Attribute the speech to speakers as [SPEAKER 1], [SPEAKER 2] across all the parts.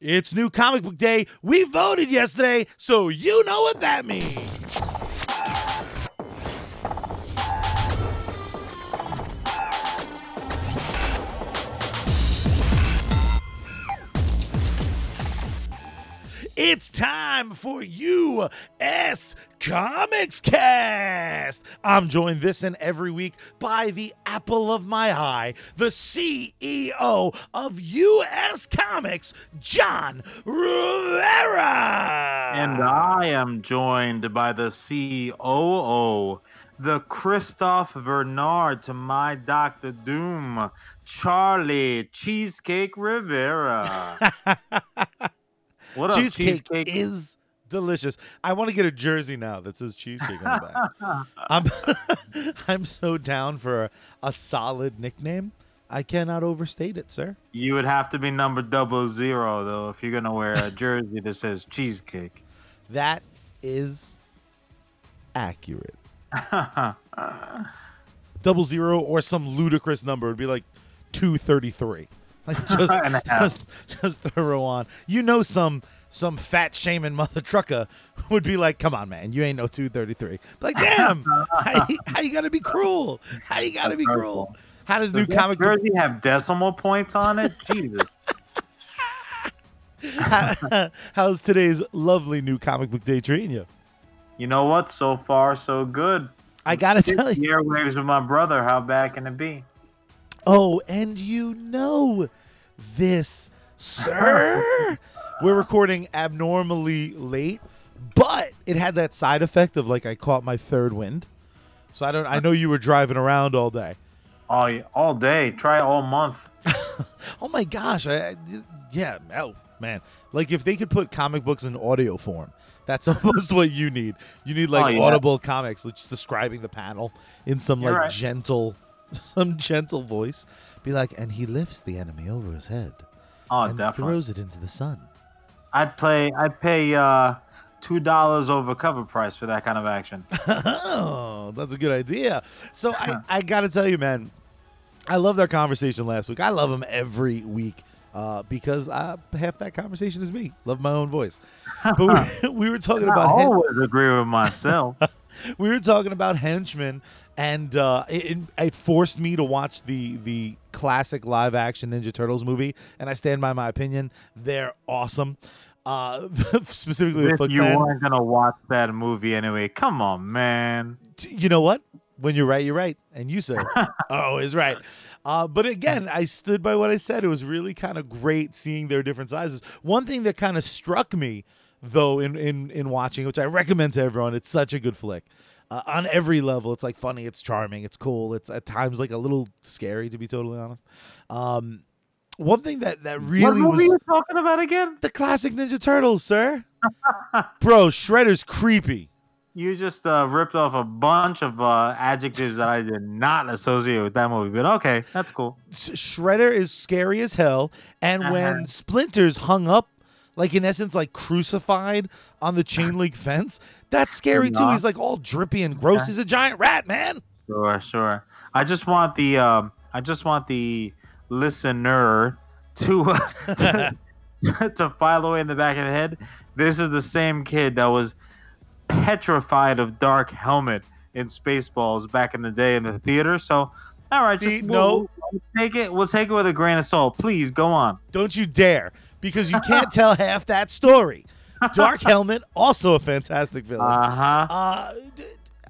[SPEAKER 1] It's new comic book day. We voted yesterday, so you know what that means. It's time for US Comics Cast. I'm joined this and every week by the apple of my eye, the CEO of US Comics, John Rivera.
[SPEAKER 2] And I am joined by the COO, the Kristoff Vernard to my Doctor Doom, Charlie Cheesecake Rivera. what up,
[SPEAKER 1] cheesecake,
[SPEAKER 2] Cheesecake?
[SPEAKER 1] is delicious. I want to get a jersey now that says cheesecake on the back. I'm I'm so down for a, a solid nickname. I cannot overstate it, sir.
[SPEAKER 2] you would have to be number double zero, though, if you're going to wear a jersey that says Cheesecake.
[SPEAKER 1] That is accurate. Double zero or some ludicrous number would be like two thirty three. Like just,
[SPEAKER 2] And a half.
[SPEAKER 1] just just throw on. You know some some fat shaming mother trucker would be like, "Come on, man, you ain't no two thirty three. Like, damn, how, you, how you gotta be cruel? How you gotta be cruel? How does new
[SPEAKER 2] Does that
[SPEAKER 1] comic book
[SPEAKER 2] jersey have decimal points on it? Jesus.
[SPEAKER 1] how- how's today's lovely new comic book day treating you?
[SPEAKER 2] You know what? So far, so good.
[SPEAKER 1] I gotta
[SPEAKER 2] Six
[SPEAKER 1] tell you.
[SPEAKER 2] airwaves with my brother. How bad can it be?
[SPEAKER 1] Oh, and you know this, sir. We're recording abnormally late, but it had that side effect of like I caught my third wind. So I don't. I know you were driving around all day.
[SPEAKER 2] All all day. Try all month.
[SPEAKER 1] Oh my gosh! I, I- yeah. Oh man, like if they could put comic books in audio form, that's almost what you need. You need like
[SPEAKER 2] Oh, yeah.
[SPEAKER 1] audible comics, like just describing the panel in some
[SPEAKER 2] You're
[SPEAKER 1] like
[SPEAKER 2] right.
[SPEAKER 1] gentle, some gentle voice. Be like, and he lifts the enemy over his head
[SPEAKER 2] Oh,
[SPEAKER 1] and
[SPEAKER 2] definitely.
[SPEAKER 1] throws it into the sun.
[SPEAKER 2] I'd play. I'd pay uh, two dollars over cover price for that kind of action.
[SPEAKER 1] oh, that's a good idea. So I, I got to tell you, man, I loved our conversation last week. I love them every week uh, because uh, half that conversation is me. Love my own voice. But we, we were talking
[SPEAKER 2] I
[SPEAKER 1] about hen-
[SPEAKER 2] always agree with myself.
[SPEAKER 1] we were talking about henchmen, and uh, it, it- it forced me to watch the the classic live action Ninja Turtles movie, and I stand by my opinion. They're awesome. Uh, specifically, the
[SPEAKER 2] if you
[SPEAKER 1] Clan.
[SPEAKER 2] weren't gonna watch that movie anyway, come on, man.
[SPEAKER 1] You know what? When you're right, you're right, and you sir are always right. Uh, but again, I stood by what I said. It was really kind of great seeing their different sizes. One thing that kind of struck me, though, in in in watching, which I recommend to everyone, it's such a good flick. Uh, on every level, it's like funny, it's charming, it's cool. It's at times like a little scary, to be totally honest. Um, one thing that that really
[SPEAKER 2] what movie
[SPEAKER 1] was
[SPEAKER 2] you talking about again?
[SPEAKER 1] the classic Ninja Turtles, sir. Bro, Shredder's creepy.
[SPEAKER 2] You just uh, ripped off a bunch of uh, adjectives that I did not associate with that movie, but okay, that's cool.
[SPEAKER 1] Shredder is scary as hell, and
[SPEAKER 2] Uh-huh.
[SPEAKER 1] when Splinter's hung up, like in essence, like crucified on the chain link fence, that's scary too. He's like all drippy and gross. He's a giant rat, man.
[SPEAKER 2] Sure, sure. I just want the um, I just want the listener to to, to file away in the back of the head. This is the same kid that was petrified of Dark Helmet in Spaceballs back in the day in the theater. So, all right,
[SPEAKER 1] See,
[SPEAKER 2] just,
[SPEAKER 1] no.
[SPEAKER 2] we'll, we'll take it. We'll take it with a grain of salt. Please go on.
[SPEAKER 1] Don't you dare, because you can't tell half that story. Dark Helmet, also a fantastic villain.
[SPEAKER 2] Uh huh.
[SPEAKER 1] Uh,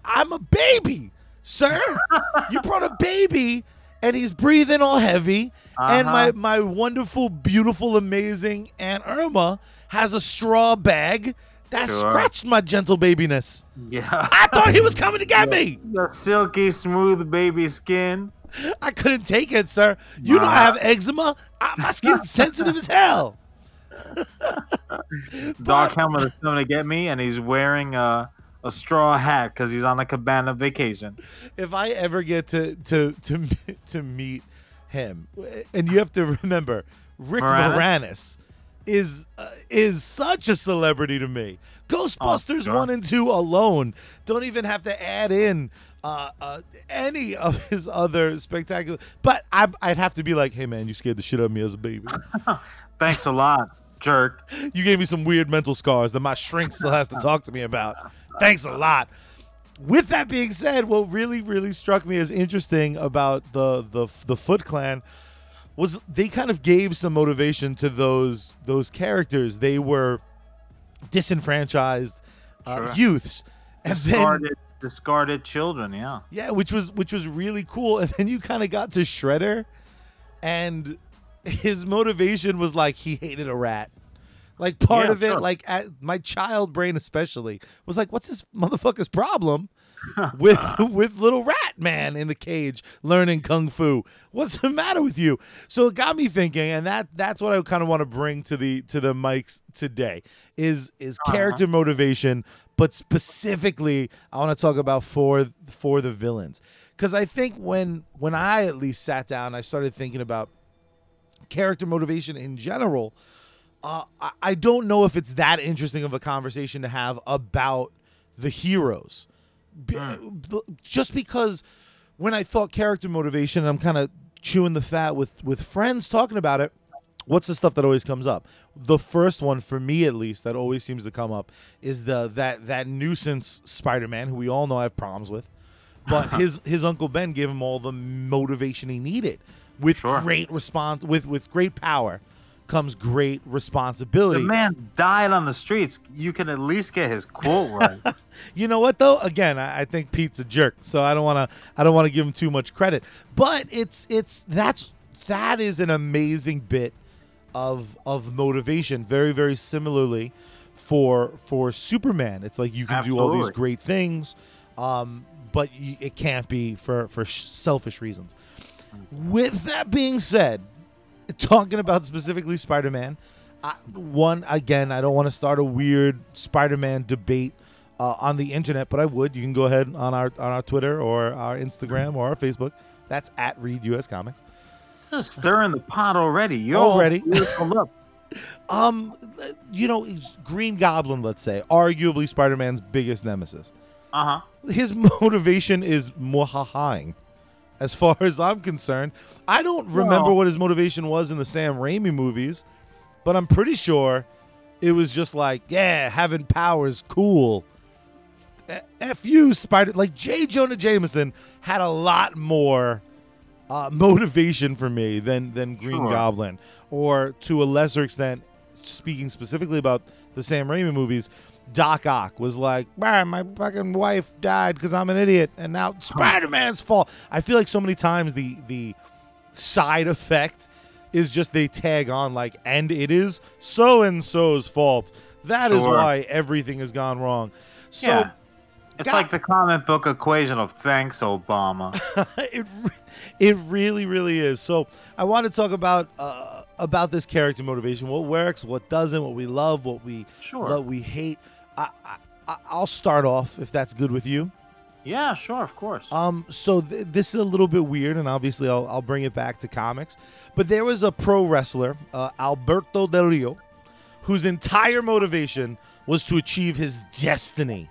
[SPEAKER 1] I'm a baby, sir. you brought a baby, and he's breathing all heavy. And my,
[SPEAKER 2] Uh-huh.
[SPEAKER 1] my wonderful, beautiful, amazing Aunt Irma has a straw bag that
[SPEAKER 2] Sure.
[SPEAKER 1] scratched my gentle babiness.
[SPEAKER 2] Yeah.
[SPEAKER 1] I thought he was coming to get me.
[SPEAKER 2] The silky smooth baby skin.
[SPEAKER 1] I couldn't take it, sir. You know I have eczema. I, my skin's sensitive as hell.
[SPEAKER 2] Dark Helmet is coming to get me, and he's wearing a, a straw hat because he's on a cabana vacation.
[SPEAKER 1] if I ever get to to to to meet him, and you have to remember, Rick
[SPEAKER 2] Moranis?
[SPEAKER 1] Moranis is uh, is such a celebrity to me. Ghostbusters
[SPEAKER 2] sure.
[SPEAKER 1] one and two alone don't even have to add in uh, uh, any of his other spectacular. But I, I'd have to be like, hey man, you scared the shit out of me as a baby.
[SPEAKER 2] Thanks a lot. jerk.
[SPEAKER 1] You gave me some weird mental scars that my shrink still has to talk to me about. Thanks a lot. With that being said, what really, really struck me as interesting about the the the Foot Clan was they kind of gave some motivation to those those characters. They were disenfranchised uh,
[SPEAKER 2] Sure.
[SPEAKER 1] youths, and then
[SPEAKER 2] Discarded, children. Yeah.
[SPEAKER 1] yeah, which was which was really cool. And then you kind of got to Shredder, and his motivation was like he hated a rat. Like part
[SPEAKER 2] Yeah,
[SPEAKER 1] of it,
[SPEAKER 2] sure.
[SPEAKER 1] like at, my child brain especially was like, "What's this motherfucker's problem with with little rat man in the cage learning kung fu? What's the matter with you?" So it got me thinking, and that that's what I kind of want to bring to the to the mics today is is
[SPEAKER 2] Uh-huh.
[SPEAKER 1] character motivation, but specifically, I want to talk about for for the villains because I think when when I at least sat down, I started thinking about character motivation in general. Uh, I, I don't know if it's that interesting of a conversation to have about the heroes, B- b- just because when I thought character motivation, I'm kind of chewing the fat with with friends talking about it. What's the stuff that always comes up? The first one for me, at least, that always seems to come up is the that that nuisance Spider-Man, who we all know I have problems with, but his his uncle Ben gave him all the motivation he needed with
[SPEAKER 2] Sure.
[SPEAKER 1] great response with with great power comes great responsibility.
[SPEAKER 2] The man died on the streets. You can at least get his quote right.
[SPEAKER 1] You know what though? Again, I, I think Pete's a jerk, so I don't want to. I don't want to give him too much credit. But it's it's that's that is an amazing bit of of motivation. Very very similarly for for Superman. It's like you can do all these great things, um, but you, it can't be for for selfish reasons. With that being said, talking about specifically Spider-Man, I, one again, I don't want to start a weird Spider-Man debate uh, on the internet, but I would. You can go ahead on our on our Twitter or our Instagram or our Facebook. That's at Read US Comics.
[SPEAKER 2] Stirring the pot already. You're
[SPEAKER 1] Already. Um, you know, Green Goblin, let's say, arguably Spider-Man's biggest nemesis.
[SPEAKER 2] Uh huh.
[SPEAKER 1] his motivation is muhahaing. As far as I'm concerned, I don't remember
[SPEAKER 2] Well-
[SPEAKER 1] what his motivation was in the Sam Raimi movies, but I'm pretty sure it was just like, yeah, having powers, cool. F you, Spider. Like J. Jonah Jameson had a lot more uh, motivation for me than than Green
[SPEAKER 2] Sure.
[SPEAKER 1] Goblin, or to a lesser extent, speaking specifically about the Sam Raimi movies, Doc Ock was like, my fucking wife died because I'm an idiot, and now Spider Man's fault. I feel like so many times the the side effect is just they tag on like, and it is so and so's fault. That is
[SPEAKER 2] Sure.
[SPEAKER 1] why everything has gone wrong. So
[SPEAKER 2] yeah. It's
[SPEAKER 1] God-
[SPEAKER 2] like the comic book equation of thanks, Obama.
[SPEAKER 1] it it really really is. So I want to talk about uh, about this character motivation, what works, what doesn't, what we love, what we
[SPEAKER 2] Sure.
[SPEAKER 1] what we hate. I, I I- I'll start off if that's good with you.
[SPEAKER 2] Yeah, sure, of course.
[SPEAKER 1] Um, so th- this is a little bit weird, and obviously I'll, I'll bring it back to comics. But there was a pro wrestler, uh, Alberto Del Rio, whose entire motivation was to achieve his destiny.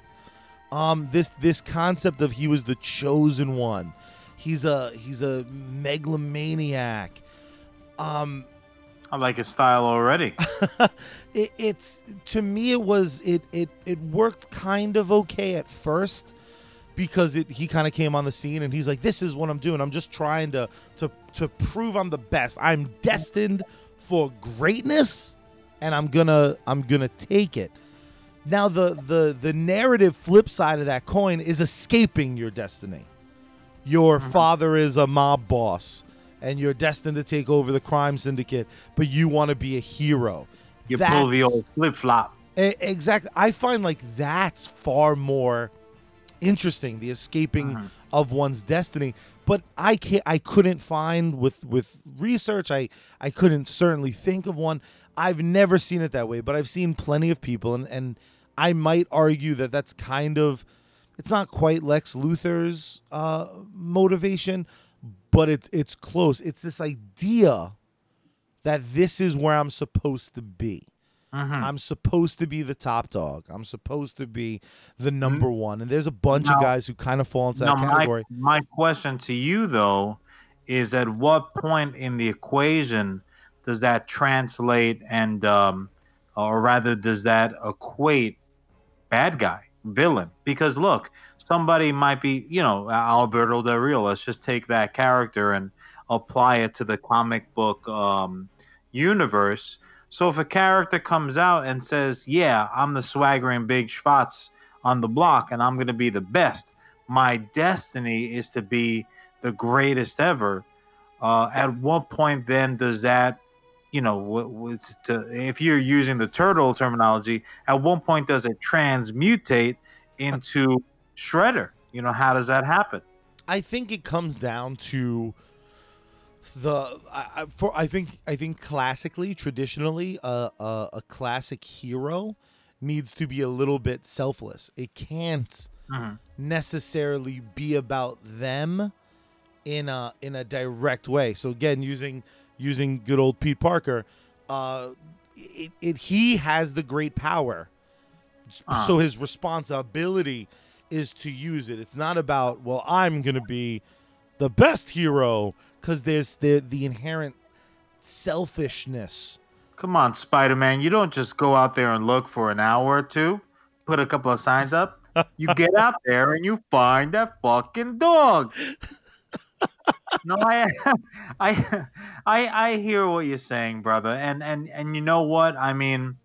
[SPEAKER 1] Um, this this concept of he was the chosen one. He's a he's a megalomaniac. Um,
[SPEAKER 2] I like his style already.
[SPEAKER 1] it, it's to me it was it it it worked kind of okay at first because it he kind of came on the scene and he's like this is what I'm doing I'm just trying to to to prove I'm the best I'm destined for greatness and I'm gonna I'm gonna take it now the the the narrative flip side of that coin is escaping your destiny your father is a mob boss and you're destined to take over the crime syndicate but you want to be a hero
[SPEAKER 2] You pull the old flip flop.
[SPEAKER 1] Exactly. I find like that's far more interesting, the escaping
[SPEAKER 2] Mhm.
[SPEAKER 1] of one's destiny. But I can't. I couldn't find with with research. I I couldn't certainly think of one. I've never seen it that way, but I've seen plenty of people, and and I might argue that that's kind of. It's not quite Lex Luthor's uh, motivation, but it's it's close. It's this idea that this is where I'm supposed to be.
[SPEAKER 2] Mhm.
[SPEAKER 1] I'm supposed to be the top dog. I'm supposed to be the number one. And there's a bunch of guys who kind of fall into
[SPEAKER 2] Now,
[SPEAKER 1] that
[SPEAKER 2] my,
[SPEAKER 1] category.
[SPEAKER 2] my question to you, though, is at what point in the equation does that translate and um, or rather, does that equate bad guy, villain? Because look, somebody might be, you know, Alberto Del Rio. Let's just take that character and apply it to the comic book um, universe. So if a character comes out and says, "Yeah, I'm the swaggering big schwatz on the block, and I'm going to be the best. My destiny is to be the greatest ever." Uh, at what point then does that, you know, what was to if you're using the turtle terminology, at one point does it transmutate into Shredder? You know, how does that happen?
[SPEAKER 1] I think it comes down to the I, for I think I think classically, traditionally, uh, uh, a classic hero needs to be a little bit selfless. It can't
[SPEAKER 2] mm-hmm.
[SPEAKER 1] necessarily be about them in a in a direct way. So again, using using good old Pete Parker, uh, it, it he has the great power, uh-huh. so his responsibility is to use it. It's not about well, I'm gonna be the best hero because there's the the inherent selfishness.
[SPEAKER 2] Come on, Spider Man, you don't just go out there and look for an hour or two, put a couple of signs up. You get out there and you find that fucking dog. No, I, I, I, I hear what you're saying, brother, and and and you know what? I mean,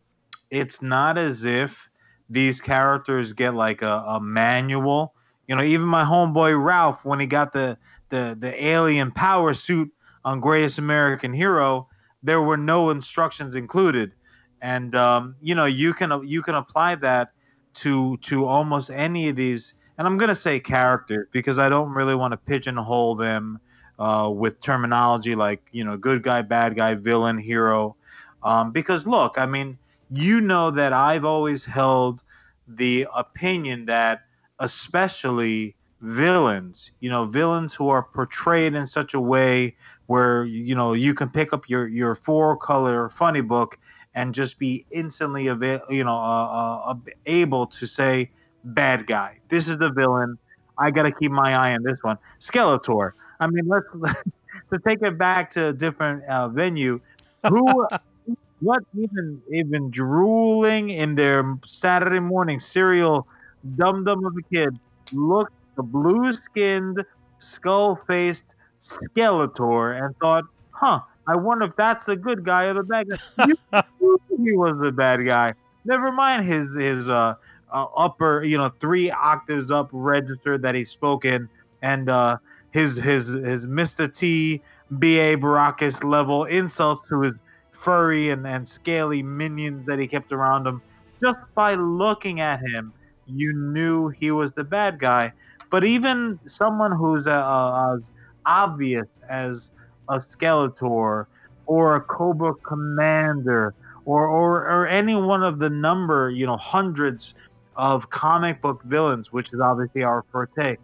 [SPEAKER 2] it's not as if these characters get like a, a manual. You know, even my homeboy Ralph, when he got the the the alien power suit on Greatest American Hero, there were no instructions included, and um, you know you can you can apply that to to almost any of these. And I'm gonna say character because I don't really want to pigeonhole them uh, with terminology like you know good guy, bad guy, villain, hero. Um, because look, I mean, you know that I've always held the opinion that especially villains you know villains who are portrayed in such a way where you know you can pick up your your four color funny book and just be instantly avail you know uh, uh, able to say bad guy. This is the villain. I got to keep my eye on this one. Skeletor i mean let's to take it back to a different uh, venue who what even even drooling in their saturday morning cereal dum dum of a kid looked the blue skinned, skull faced Skeletor and thought, huh, I wonder if that's the good guy or the bad guy. he was the bad guy. Never mind his his uh, uh, upper, you know, three octaves up register that he spoke in, and uh, his his his Mr. T B.A. Baracus level insults to his furry and, and scaly minions that he kept around him. Just by looking at him, you knew he was the bad guy. But even someone who's uh, as obvious as a Skeletor or a Cobra Commander or, or or any one of the number, you know, hundreds of comic book villains, which is obviously our forte.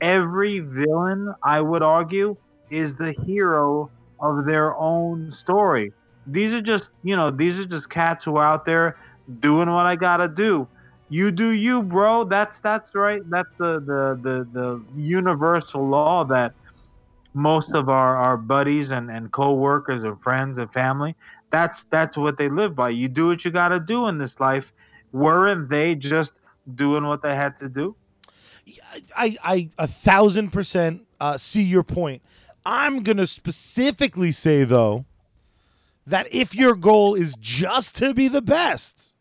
[SPEAKER 2] Every villain, I would argue, is the hero of their own story. These are just, you know, these are just cats who are out there doing what I gotta do you do you, bro. That's that's right. That's the the the, the universal law that most of our, our buddies and, and co-workers and friends and family that's that's what they live by you do what you got to do in this life weren't they just doing what they had to do
[SPEAKER 1] i i a thousand percent uh, see your point i'm gonna specifically say though that if your goal is just to be the best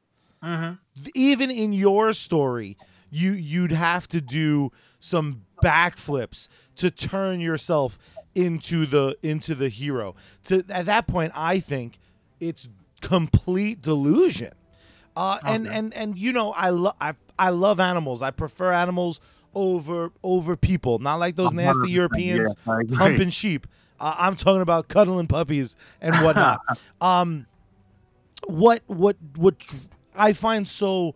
[SPEAKER 2] mm-hmm
[SPEAKER 1] even in your story, you you'd have to do some backflips to turn yourself into the into the hero. To at that point, I think it's complete delusion. Uh, okay. and and and you know, I love I I love animals. I prefer animals over over people. Not like those nasty Europeans yeah, humping sheep. Uh, I'm talking about cuddling puppies and whatnot. um, what what what I find so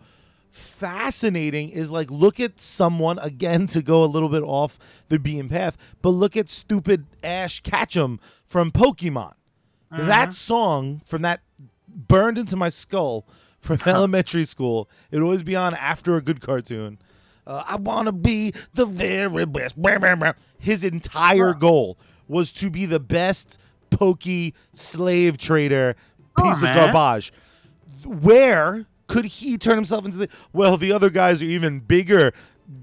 [SPEAKER 1] fascinating is like look at someone again to go a little bit off the beaten path, but look at stupid Ash Ketchum from Pokemon. Mm-hmm. That song from that burned into my skull from elementary school. It would always be on after a good cartoon. Uh, I want to be the very best. His entire goal was to be the best pokey slave trader piece oh, of garbage. Where could he turn himself into the well the other guys are even bigger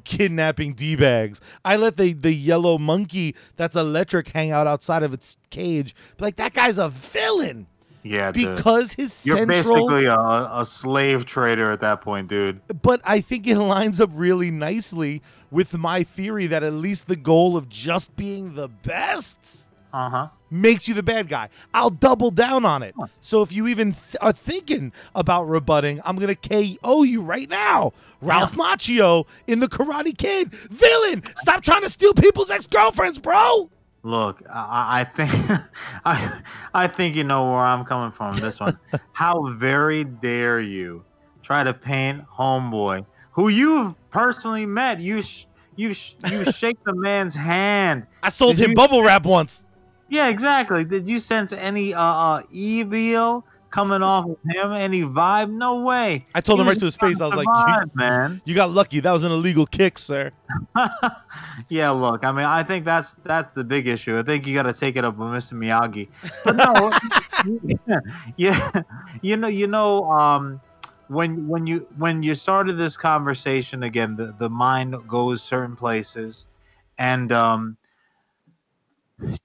[SPEAKER 1] kidnapping d-bags. I let the the yellow monkey that's electric hang out outside of its cage. But like that guy's a villain
[SPEAKER 2] Yeah, dude.
[SPEAKER 1] because his
[SPEAKER 2] You're
[SPEAKER 1] central
[SPEAKER 2] basically a, a slave trader at that point, dude.
[SPEAKER 1] but I think it lines up really nicely with my theory that at least the goal of just being the best
[SPEAKER 2] Uh huh.
[SPEAKER 1] makes you the bad guy. I'll double down on it. So if you even th- are thinking about rebutting, I'm going to KO you right now. Ralph Macchio in The Karate Kid. Villain! Stop trying to steal people's ex girlfriends, bro!
[SPEAKER 2] Look, I, I think I I think you know where I'm coming from. This one. How very dare you try to paint homeboy who you've personally met? You sh- you sh- you shake the man's hand.
[SPEAKER 1] I sold
[SPEAKER 2] Did
[SPEAKER 1] him
[SPEAKER 2] you-
[SPEAKER 1] bubble wrap once.
[SPEAKER 2] Yeah, exactly. Did you sense any uh, uh evil coming off of him? Any vibe? No way.
[SPEAKER 1] I told
[SPEAKER 2] He
[SPEAKER 1] him right to his face. I was like, you,
[SPEAKER 2] man.
[SPEAKER 1] you got lucky. That was an illegal kick, sir.
[SPEAKER 2] yeah, look, I mean, I think that's that's the big issue. I think you got to take it up with Mr. Miyagi. But no, yeah, you know, you know, um, when when you when you started this conversation again, the the mind goes certain places, and um,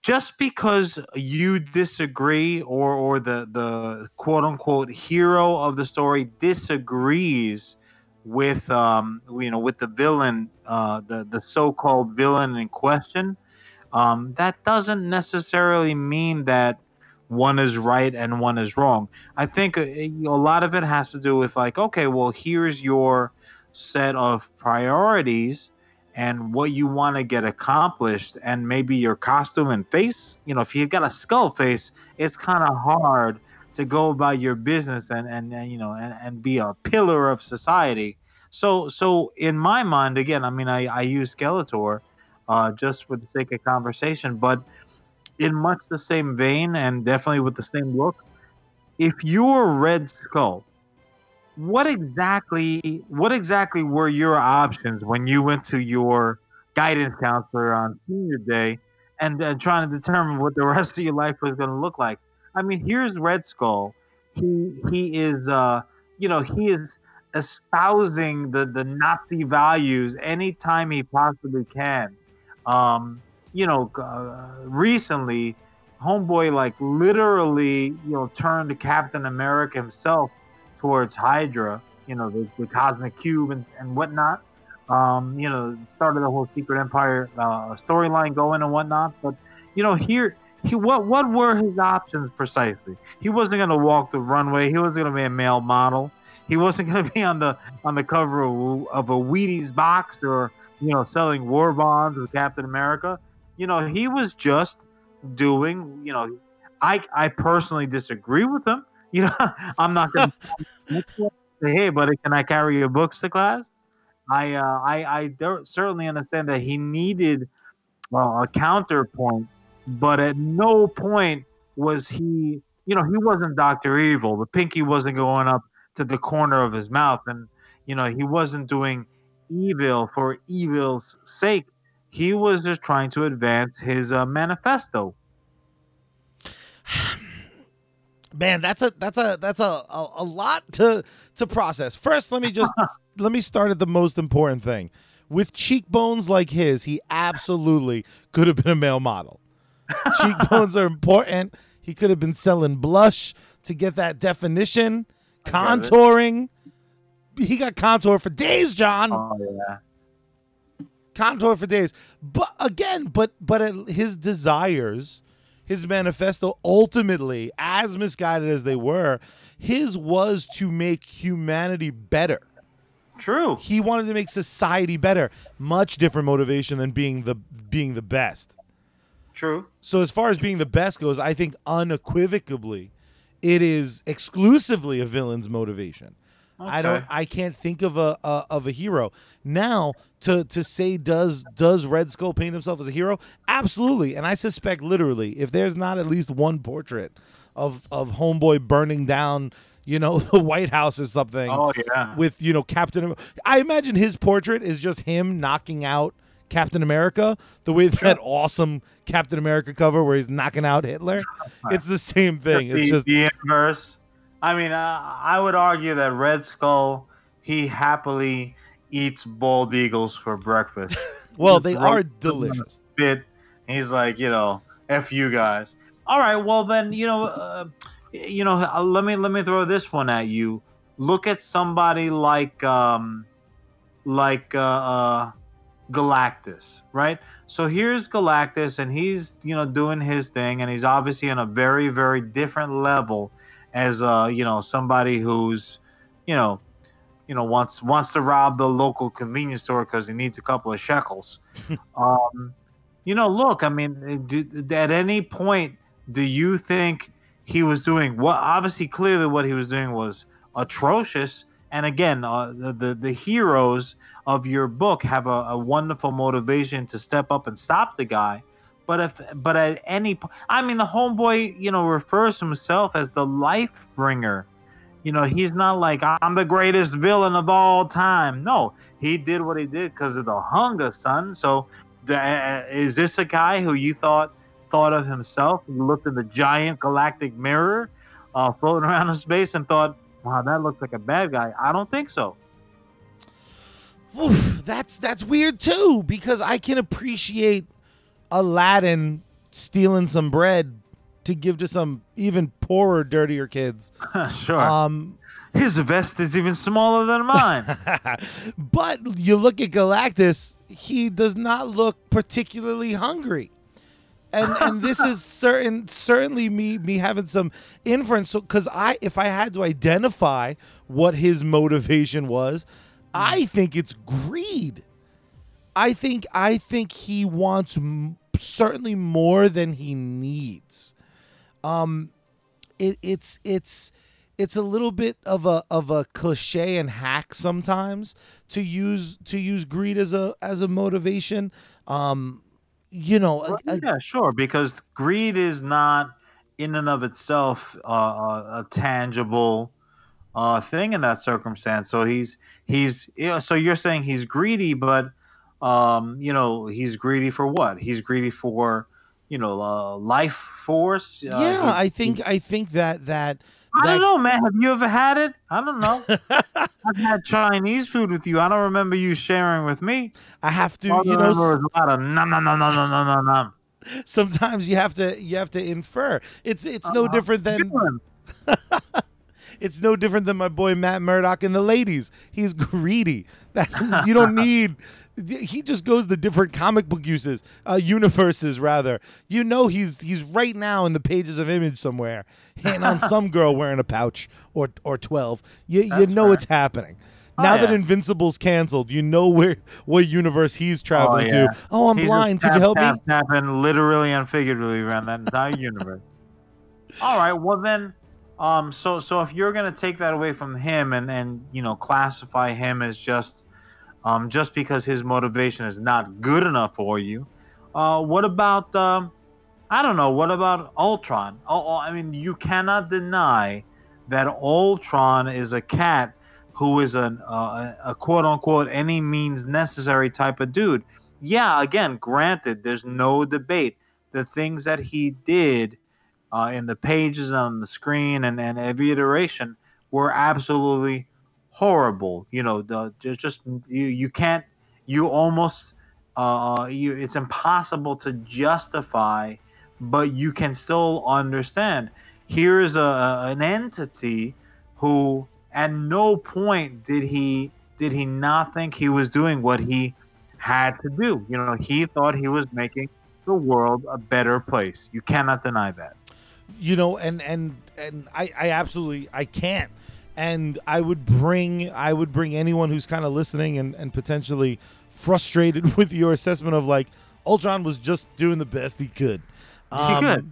[SPEAKER 2] just because you disagree or or the the quote unquote hero of the story disagrees with um you know with the villain uh the the so-called villain in question um that doesn't necessarily mean that one is right and one is wrong. I think a, a lot of it has to do with like okay well here's your set of priorities and what you want to get accomplished and maybe your costume and face you know if you've got a skull face it's kind of hard to go about your business and and, and you know and, and be a pillar of society. So so in my mind again i mean i i use skeletor uh just for the sake of conversation but in much the same vein and definitely with the same look if you're red skull what exactly what exactly were your options when you went to your guidance counselor on senior day and uh, trying to determine what the rest of your life was going to look like? I mean here's red skull. He he is uh you know he is espousing the the nazi values anytime he possibly can. Um you know uh, recently homeboy like literally you know turned to captain america himself towards Hydra, you know, the, the cosmic cube and, and whatnot. Um, you know, started the whole Secret Empire uh, storyline going and whatnot. But you know, here he what what were his options precisely? He wasn't gonna walk the runway. He wasn't gonna be a male model. He wasn't gonna be on the on the cover of, of a Wheaties box or you know selling war bonds with Captain America. You know, he was just doing. You know, I I personally disagree with him. You know, I'm not gonna say, hey, buddy, can I carry your books to class? I uh, I I certainly understand that he needed uh, a counterpoint, but at no point was he, you know, he wasn't Doctor Evil. The pinky wasn't going up to the corner of his mouth, and you know, he wasn't doing evil for evil's sake. He was just trying to advance his uh, manifesto.
[SPEAKER 1] Man, that's a that's a that's a, a, a lot to to process. First, let me just let me start at the most important thing. With cheekbones like his, he absolutely could have been a male model. cheekbones are important. He could have been selling blush to get that definition, contouring. He got contour for days, John.
[SPEAKER 2] Oh yeah.
[SPEAKER 1] contour for days. But again, but but his desires, his manifesto ultimately, as misguided as they were, his was to make humanity better.
[SPEAKER 2] True.
[SPEAKER 1] He wanted to make society better. Much different motivation than being the being the best.
[SPEAKER 2] True.
[SPEAKER 1] So as far as being the best goes, I think unequivocally it is exclusively a villain's motivation. I don't I can't think of a, a of a hero. Now to to say does does Red Skull paint himself as a hero? Absolutely. And I suspect literally if there's not at least one portrait of of homeboy burning down, you know, the White House or something
[SPEAKER 2] Oh yeah.
[SPEAKER 1] with, you know, Captain I imagine his portrait is just him knocking out Captain America, the way that awesome Captain America cover where he's knocking out Hitler. It's the same thing. It's just
[SPEAKER 2] the inverse. I mean, uh, I would argue that Red Skull he happily eats bald eagles for breakfast.
[SPEAKER 1] Well, they are
[SPEAKER 2] them in a
[SPEAKER 1] delicious.
[SPEAKER 2] Spit. He's like, you know, f you guys. All right, well then, you know, uh, you know, uh, let me let me throw this one at you. Look at somebody like um, like uh, uh, Galactus, right? So here's Galactus, and he's you know doing his thing, and he's obviously on a very very different level as uh you know somebody who's you know you know wants wants to rob the local convenience store because he needs a couple of shekels. um, you know, look, I mean, do, at any point, do you think he was doing what? Obviously, clearly, what he was doing was atrocious. And again, uh, the, the the heroes of your book have a, a wonderful motivation to step up and stop the guy. But if but at any po- I mean the homeboy, you know, refers to himself as the life bringer. You know, he's not like I'm the greatest villain of all time. No, he did what he did because of the hunger, son. So, uh, is this a guy who you thought thought of himself? You looked in the giant galactic mirror uh, floating around in space and thought, "Wow, that looks like a bad guy." I don't think so.
[SPEAKER 1] Oof, that's that's weird too because I can appreciate Aladdin stealing some bread to give to some even poorer, dirtier kids.
[SPEAKER 2] sure.
[SPEAKER 1] Um,
[SPEAKER 2] His vest is even smaller than mine.
[SPEAKER 1] but you look at Galactus, he does not look particularly hungry. And and this is certain certainly me me having some inference so cuz I if I had to identify what his motivation was, I think it's greed. I think I think he wants m- certainly more than he needs. Um it, it's it's it's a little bit of a of a cliche and hack sometimes to use to use greed as a as a motivation. Um, you know, a- a-
[SPEAKER 2] yeah, sure. Because greed is not in and of itself uh, a, a tangible uh, thing in that circumstance. So he's he's yeah, so you're saying he's greedy, but um, you know, he's greedy for what? He's greedy for, you know, uh, life force. Uh,
[SPEAKER 1] yeah,
[SPEAKER 2] he,
[SPEAKER 1] I think he, I think that that.
[SPEAKER 2] I don't know, man. Have you ever had it? I don't know. I've had Chinese food with you. I don't remember you sharing with me.
[SPEAKER 1] I have to,
[SPEAKER 2] All
[SPEAKER 1] you know,
[SPEAKER 2] a lot of nom nom nom nom nom nom nom.
[SPEAKER 1] Sometimes you have to you have to infer. It's it's uh, no
[SPEAKER 2] uh-huh.
[SPEAKER 1] different than. it's no different than my boy Matt Murdock and the ladies. He's greedy. That's you don't need he just goes the different comic book uses, uh, universes rather. You know he's he's right now in the pages of Image somewhere, hitting on some girl wearing a pouch or or twelve. You you know
[SPEAKER 2] fair.
[SPEAKER 1] it's happening.
[SPEAKER 2] Oh,
[SPEAKER 1] now that. Invincible's canceled, you know where what universe he's traveling
[SPEAKER 2] yeah.
[SPEAKER 1] to. Oh, I'm
[SPEAKER 2] He's
[SPEAKER 1] blind. Could you help
[SPEAKER 2] tap,
[SPEAKER 1] me?
[SPEAKER 2] Tapping literally and figuratively around that entire universe. All right. Well then, um, so so if you're gonna take that away from him and and you know classify him as just, um, just because his motivation is not good enough for you, uh, what about um, I don't know. What about Ultron? Oh, oh, I mean, you cannot deny that Ultron is a cat who is an uh, a quote unquote any means necessary type of dude. Yeah, again, granted, there's no debate. The things that he did uh, in the pages on the screen and, and every iteration were absolutely horrible. You know, the there's just you you can't you almost uh you it's impossible to justify, but you can still understand. Here is a, an entity who at no point did he did he not think he was doing what he had to do. You know, he thought he was making the world a better place. You cannot deny that.
[SPEAKER 1] you know and and and I, I absolutely i can't and i would bring i would bring anyone who's kind of listening and, and potentially frustrated with your assessment of like ultron was just doing the best he could Um,
[SPEAKER 2] could.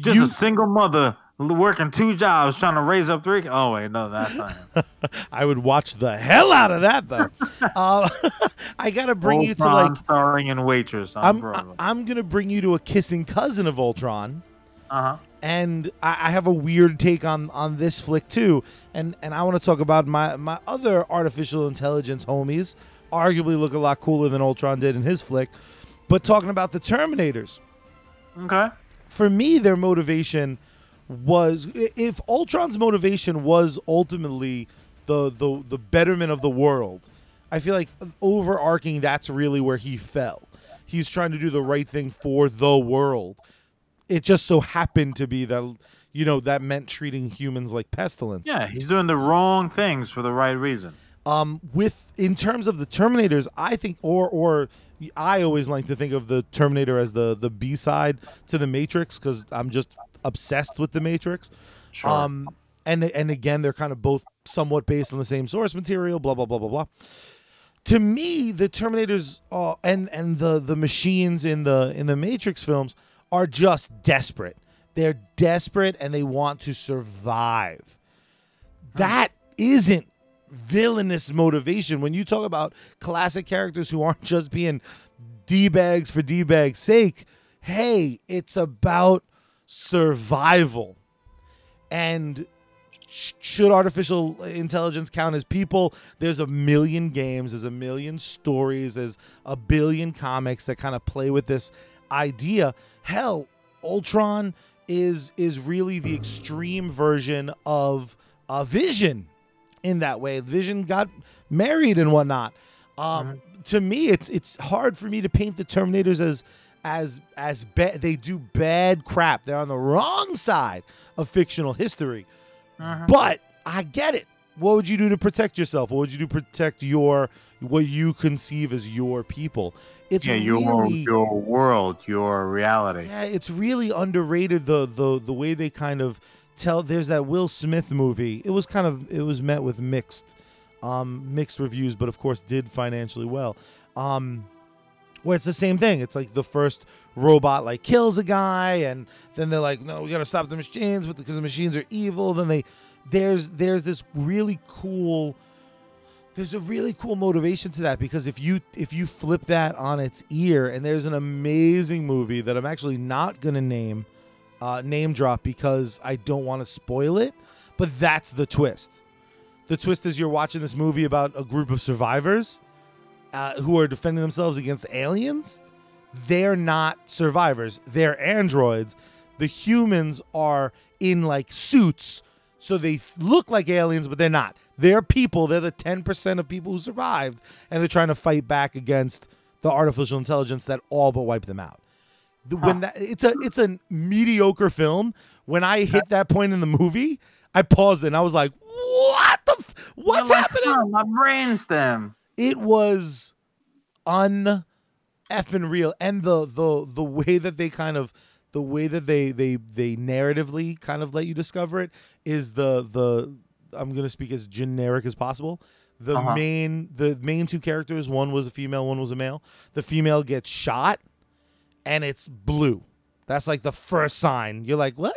[SPEAKER 2] Just
[SPEAKER 1] you-
[SPEAKER 2] a single mother working two jobs trying to raise up three. Oh wait, no, that's not
[SPEAKER 1] i would watch the hell out of that though uh, i gotta bring you to
[SPEAKER 2] Ultron
[SPEAKER 1] like
[SPEAKER 2] starring in Waitress on
[SPEAKER 1] I'm, I-
[SPEAKER 2] Broadway.
[SPEAKER 1] I'm gonna bring you to a kissing cousin of ultron
[SPEAKER 2] Uh huh.
[SPEAKER 1] And I, I have a weird take on on this flick too. And and I want to talk about my my other artificial intelligence homies. Arguably look a lot cooler than Ultron did in his flick. But talking about the Terminators,
[SPEAKER 2] Okay.
[SPEAKER 1] for me, their motivation was if Ultron's motivation was ultimately the the the betterment of the world, I feel like overarching that's really where he fell. He's trying to do the right thing for the world. It just so happened to be that you know that meant treating humans like pestilence.
[SPEAKER 2] Yeah, he's doing the wrong things for the right reason.
[SPEAKER 1] Um, with in terms of the Terminators, I think, or or I always like to think of the Terminator as the the B side to the Matrix because I'm just obsessed with the Matrix.
[SPEAKER 2] Sure.
[SPEAKER 1] Um, and and again, they're kind of both somewhat based on the same source material. Blah blah blah blah blah. To me, the Terminators uh, and and the the machines in the in the Matrix films are just desperate. They're desperate and they want to survive. That isn't villainous motivation. When you talk about classic characters who aren't just being d bags for d bags' sake, hey, it's about survival. And should artificial intelligence count as people? There's a million games, there's a million stories, there's a billion comics that kind of play with this idea. Hell, Ultron is is really the extreme version of a Vision in that way. Vision got married and whatnot. Um, uh-huh. To me, it's it's hard for me to paint the Terminators as as as bad. They do bad crap. They're on the wrong side of fictional history. Uh-huh. But I get it. What would you do to protect yourself? What would you do to protect your what you conceive as your people? It's
[SPEAKER 2] yeah, your
[SPEAKER 1] really
[SPEAKER 2] your world, your reality.
[SPEAKER 1] yeah, it's really underrated the the the way they kind of tell. There's that Will Smith movie. It was kind of it was met with mixed, um, mixed reviews, but of course did financially well. Um, where it's the same thing. It's like the first robot like kills a guy, and then they're like, no, we gotta stop the machines, because the machines are evil, then they there's there's this really cool there's a really cool motivation to that because if you if you flip that on its ear and there's an amazing movie that I'm actually not gonna name uh, name drop because I don't want to spoil it, but that's the twist. The twist is you're watching this movie about a group of survivors uh, who are defending themselves against aliens. They're not survivors. They're androids. The humans are in like suits, so they look like aliens, but they're not. They're people. They're the 10% of people who survived, and they're trying to fight back against the artificial intelligence that all but wiped them out. The- When that, it's a it's a mediocre film. When I hit that point in the movie, I paused and I was like, "What the? F- what's
[SPEAKER 2] You're
[SPEAKER 1] happening?"
[SPEAKER 2] "Oh, my brainstem.
[SPEAKER 1] it was un effing real and the the the way that they kind of the way that they they they narratively kind of let you discover it is the the I'm gonna speak as generic as possible. The
[SPEAKER 2] Uh-huh.
[SPEAKER 1] main the main two characters, one was a female, one was a male. The female gets shot and it's blue. That's like the first sign. You're like, what?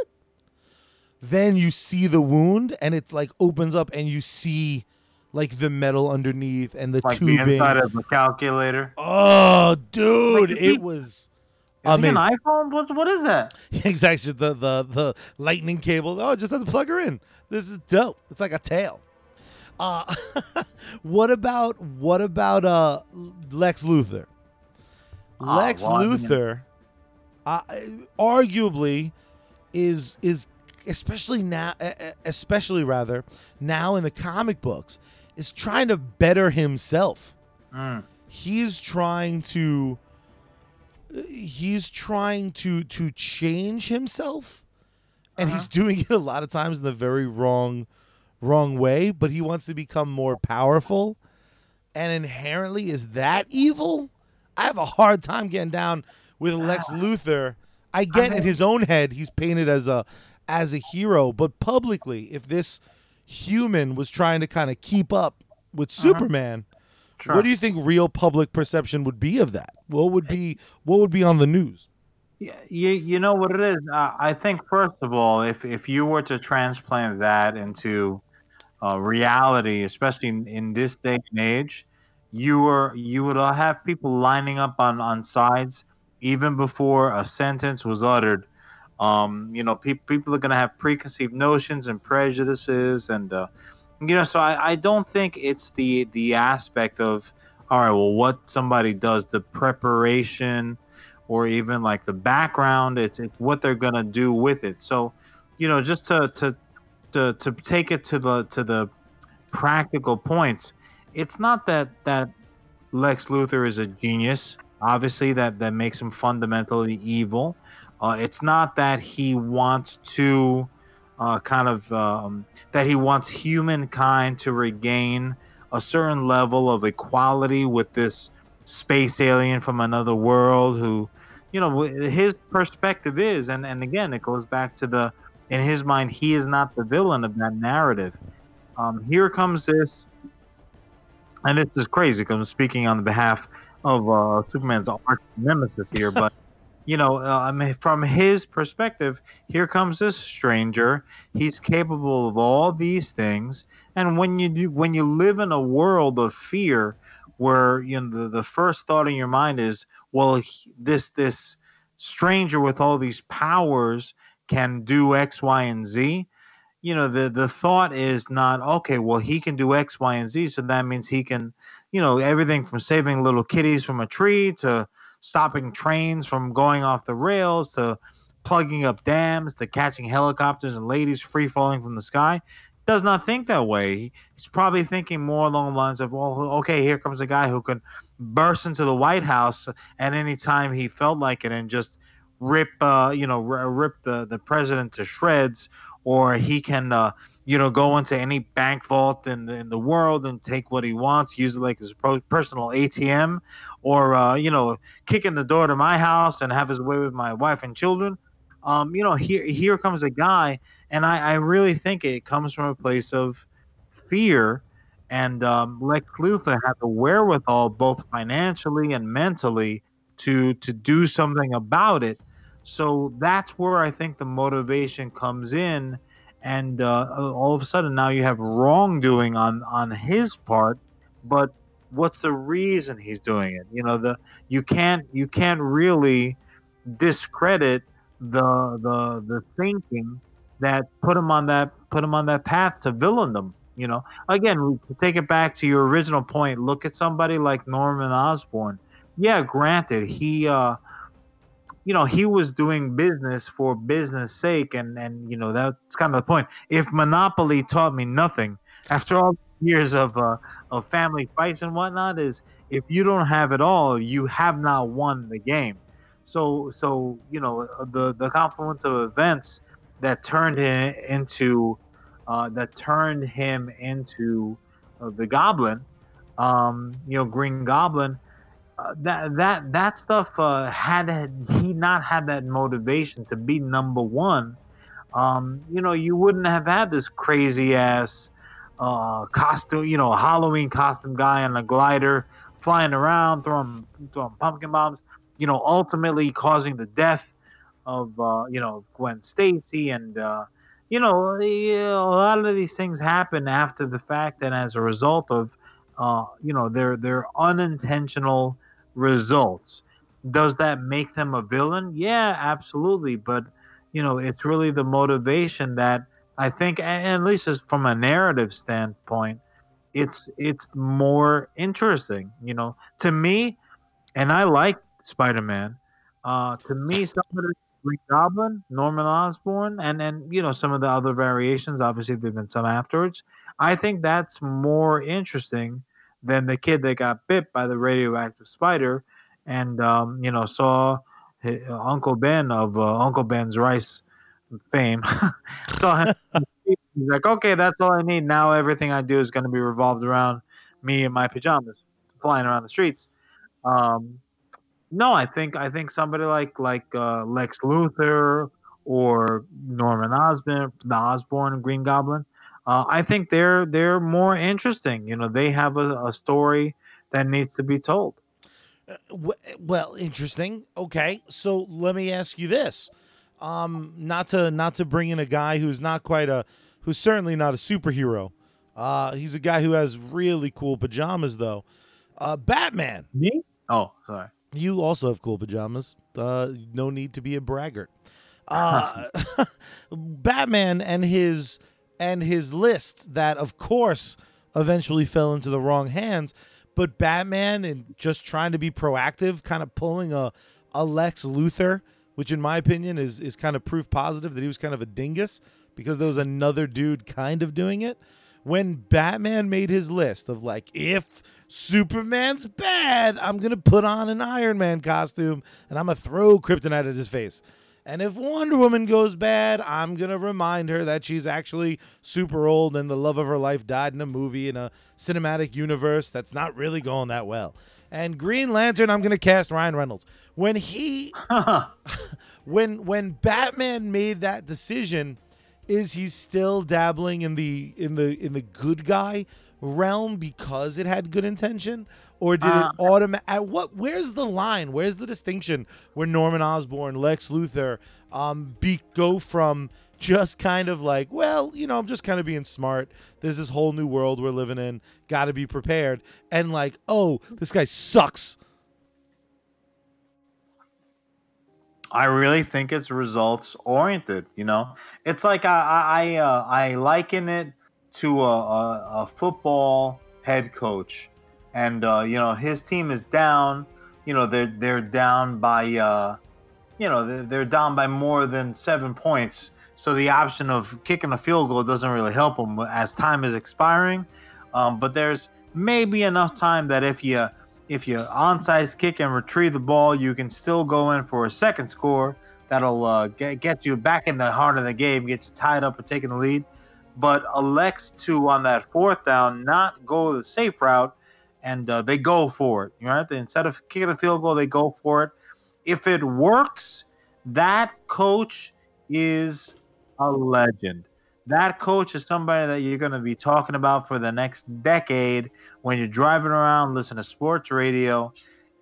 [SPEAKER 1] Then you see the wound and it like opens up and you see like the metal underneath and the
[SPEAKER 2] Like
[SPEAKER 1] tubing.
[SPEAKER 2] the inside of a calculator.
[SPEAKER 1] Oh, dude,
[SPEAKER 2] Like,
[SPEAKER 1] it
[SPEAKER 2] he-
[SPEAKER 1] was
[SPEAKER 2] Is he
[SPEAKER 1] amazing.
[SPEAKER 2] an iPhone? What's what is that?
[SPEAKER 1] exactly the the the lightning cable. Oh, just have to plug her in. This is dope. It's like a tail. Uh, what about what about uh Lex Luthor?
[SPEAKER 2] Ah,
[SPEAKER 1] Lex
[SPEAKER 2] well, I mean-
[SPEAKER 1] Luthor, uh, arguably, is is especially now, especially rather now in the comic books, is trying to better himself
[SPEAKER 2] Mm.
[SPEAKER 1] he's trying to he's trying to to change himself and he's doing it a lot of times in the very wrong wrong way but he wants to become more powerful and inherently is that evil i have a hard time getting down with lex luthor i get in his own head he's painted as a as a hero but publicly if this human was trying to kind of keep up with superman
[SPEAKER 2] Sure.
[SPEAKER 1] what do you think real public perception would be of that? What would be what would be on the news?
[SPEAKER 2] Yeah, you you know what it is. Uh, I think first of all, if if you were to transplant that into uh, reality, especially in, in this day and age, you were you would uh, have people lining up on on sides even before a sentence was uttered. Um, you know, pe- people are gonna have preconceived notions and prejudices, and uh, you know, so I, I don't think it's the the aspect of all right, well, what somebody does, the preparation or even like the background it's, it's what they're gonna do with it so you know, just to to to to take it to the to the practical points, it's not that that Lex Luthor is a genius. Obviously, that that makes him fundamentally evil. Uh, it's not that he wants to uh, kind of um, that he wants humankind to regain a certain level of equality with this space alien from another world who you know his perspective is and and again it goes back to the in his mind he is not the villain of that narrative. Um, here comes this and this is crazy because i'm speaking on the behalf of uh, superman's arch nemesis here but you know uh, I mean, from his perspective here comes this stranger. He's capable of all these things and when you do when you live in a world of fear where you know the, the first thought in your mind is well he, this this stranger with all these powers can do x y and z. You know the the thought is not okay well he can do x y and z so that means he can you know everything from saving little kitties from a tree to stopping trains from going off the rails to plugging up dams to catching helicopters and ladies free falling from the sky does not think that way. He's probably thinking more along the lines of, well, okay, here comes a guy who can burst into the White House at any time he felt like it and just rip, uh, you know, r- rip the, the president to shreds, or he can, uh, you know, go into any bank vault in the, in the world and take what he wants, use it like his pro- personal ATM, or, uh, you know, kick in the door to my house and have his way with my wife and children. Um, you know, here here comes a guy and I, I really think it comes from a place of fear. And um, Lex Luthor had the wherewithal, both financially and mentally, to to do something about it. So that's where I think the motivation comes in, and uh, all of a sudden now you have wrongdoing on on his part, but what's the reason he's doing it? You know, the you can't you can't really discredit the the the thinking that put him on that put him on that path to villaindom. You know, again, take it back to your original point, look at somebody like Norman Osborn. Yeah, granted, he uh you know, he was doing business for business sake and and you know, that's kind of the point. If Monopoly taught me nothing after all years of uh of family fights and whatnot is if you don't have it all, you have not won the game. So so, you know, the the confluence of events that turned him into uh, that turned him into uh, the Goblin. Um, you know, Green Goblin. Uh, that that that stuff uh, had, he not had that motivation to be number one, um, you know, you wouldn't have had this crazy ass uh, costume, you know, Halloween costume guy on a glider flying around, throwing throwing pumpkin bombs, you know, ultimately causing the death of uh, you know Gwen Stacy and uh, you know a lot of these things happen after the fact and as a result of uh, you know their their unintentional results. Does that make them a villain? Yeah, absolutely. But you know it's really the motivation that I think, at least from a narrative standpoint, it's it's more interesting. You know, to me, and I like Spider Man. Uh, to me, some of the Green Goblin, Norman Osborn, and and you know some of the other variations. Obviously, there've been some afterwards. I think that's more interesting than the kid that got bit by the radioactive spider, and um, you know saw his, uh, Uncle Ben of uh, Uncle Ben's rice fame. saw him. He's like, okay, that's all I need. Now everything I do is going to be revolved around me and my pajamas, flying around the streets. Um, no, I think I think somebody like like uh, Lex Luthor or Norman Osborn, the Osborn Green Goblin. Uh, I think they're they're more interesting. You know, they have a, a story that needs to be told.
[SPEAKER 1] Uh, well, interesting. Okay, so let me ask you this: um, not to not to bring in a guy who's not quite a who's certainly not a superhero. Uh, he's a guy who has really cool pajamas, though. Uh, Batman.
[SPEAKER 2] Me? Oh, sorry.
[SPEAKER 1] You also have cool pajamas. Uh, no need to be a braggart. Uh, Batman and his and his list that, of course, eventually fell into the wrong hands. But Batman and just trying to be proactive, kind of pulling a a Lex Luthor which in my opinion is is kind of proof positive that he was kind of a dingus because there was another dude kind of doing it. When Batman made his list of like if Superman's bad, I'm gonna put on an Iron Man costume and I'm gonna throw kryptonite at his face. And if Wonder Woman goes bad, I'm going to remind her that she's actually super old and the love of her life died in a movie in a cinematic universe that's not really going that well. And Green Lantern, I'm going to cast Ryan Reynolds. When he when when Batman made that decision, is he still dabbling in the in the in the good guy realm because it had good intention? Or did
[SPEAKER 2] Uh,
[SPEAKER 1] it automatic at what where's the line? Where's the distinction where norman osborn lex luthor um be go from just kind of like well you know i'm just kind of being smart. There's this whole new world we're living in. Gotta be prepared. And like oh this guy sucks
[SPEAKER 2] I really think it's results oriented. You know, it's like I I I, uh, I liken it to a, a, a football head coach, and uh, you know his team is down. You know they're they're down by uh, you know they're, they're down by more than seven points. So the option of kicking a field goal doesn't really help them as time is expiring. Um, but there's maybe enough time that if you if you onside kick and retrieve the ball, you can still go in for a second score. That'll uh, get, get you back in the heart of the game, get you tied up or taking the lead. But elects to on that fourth down not go the safe route, and uh, they go for it. Right? Instead of kicking the field goal, they go for it. If it works, that coach is a legend. That coach is somebody that you're going to be talking about for the next decade when you're driving around, listen to sports radio.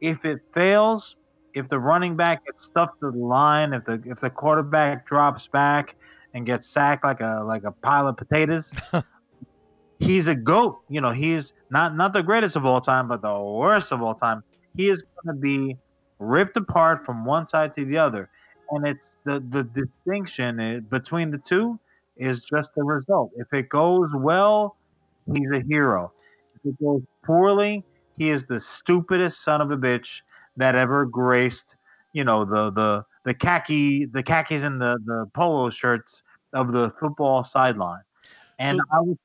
[SPEAKER 2] If it fails, if the running back gets stuffed to the line, if the if the quarterback drops back and gets sacked like a like a pile of potatoes, he's a goat. You know, he's not not the greatest of all time, but the worst of all time. He is going to be ripped apart from one side to the other, and it's the the distinction i- between the two is just the result. If it goes well, he's a hero. If it goes poorly, he is the stupidest son of a bitch that ever graced, you know, the the the khaki the khakis and the the polo shirts of the football sideline. And
[SPEAKER 1] So-
[SPEAKER 2] I would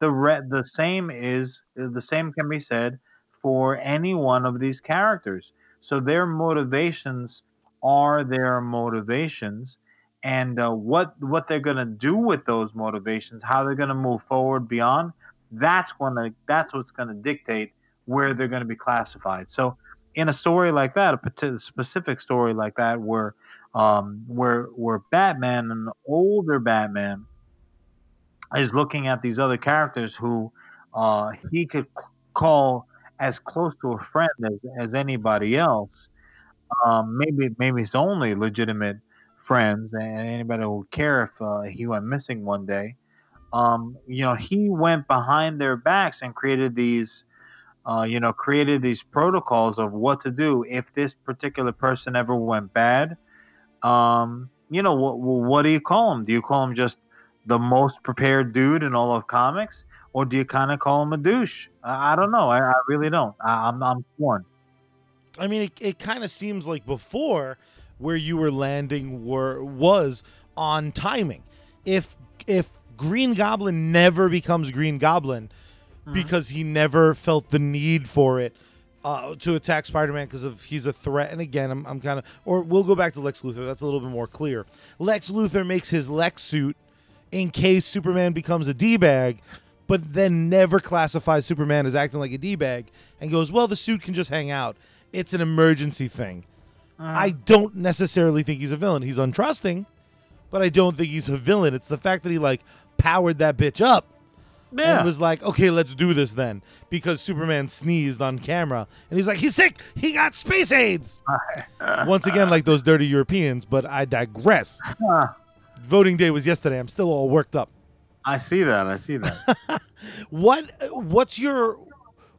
[SPEAKER 2] the re- the same is the same can be said for any one of these characters. So their motivations are their motivations, and uh, what what they're gonna do with those motivations, how they're gonna move forward beyond, that's gonna that's what's gonna dictate where they're gonna be classified. So in a story like that, a specific story like that, where um, where where Batman, an older Batman, is looking at these other characters who uh, he could call as close to a friend as, as anybody else. Um, maybe maybe his only legitimate friends, and anybody who would care if uh, he went missing one day. Um, you know, he went behind their backs and created these, uh, you know, created these protocols of what to do if this particular person ever went bad. Um, you know, what what do you call him? Do you call him just the most prepared dude in all of comics, or do you kind of call him a douche? I, I don't know. I, I really don't. I, I'm I'm torn.
[SPEAKER 1] I mean, it, it kind of seems like before where you were landing were was on timing. If if Green Goblin never becomes Green Goblin because he never felt the need for it uh, to attack Spider-Man because of he's a threat. And again, I'm, I'm kind of or we'll go back to Lex Luthor. That's a little bit more clear. Lex Luthor makes his Lex suit in case Superman becomes a d-bag. But then never classifies Superman as acting like a d-bag and goes, well, the suit can just hang out it's an emergency thing. I don't necessarily think he's a villain. He's untrusting, but I don't think he's a villain. It's the fact that he like powered that bitch up
[SPEAKER 2] Yeah.
[SPEAKER 1] and was like, "Okay, let's do this then." Because Superman sneezed on camera and he's like, "He's sick. He got space AIDS." Once again, like those dirty Europeans, but I digress. Voting day was yesterday. I'm still all worked up.
[SPEAKER 2] I see that. I see that.
[SPEAKER 1] What what's your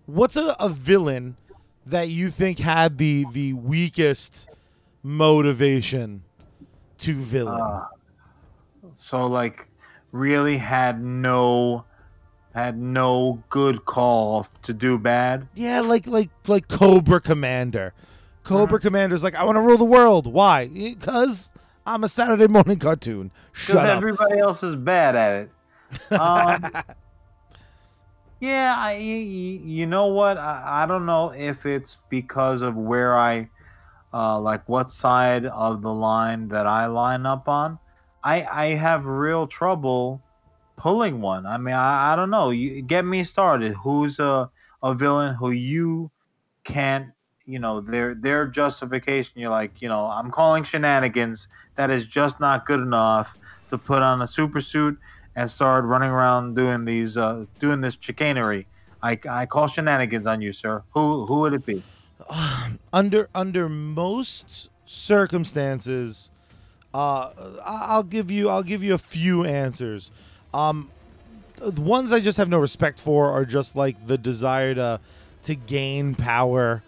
[SPEAKER 1] what's a, a villain that you think had the the weakest motivation to villain?
[SPEAKER 2] Uh, so like, really had no had no good call to do bad.
[SPEAKER 1] yeah, like like like Cobra Commander. Cobra Commander's like, I want to rule the world. Why? Because I'm a Saturday morning cartoon. Shut
[SPEAKER 2] Because
[SPEAKER 1] up.
[SPEAKER 2] everybody else is bad at it. Um, yeah, I, you, you know what? I, I don't know if it's because of where I, uh, like what side of the line that I line up on. I I have real trouble pulling one. I mean, I, I don't know. You get me started. Who's a a villain who you can't, you know, their their justification. You're like, you know, I'm calling shenanigans. That is just not good enough to put on a super suit and start running around doing these uh, doing this chicanery. I, I call shenanigans on you, sir. Who who would it be?
[SPEAKER 1] under under most circumstances, uh, I- I'll give you I'll give you a few answers. Um, the ones I just have no respect for are just like the desire to to gain power,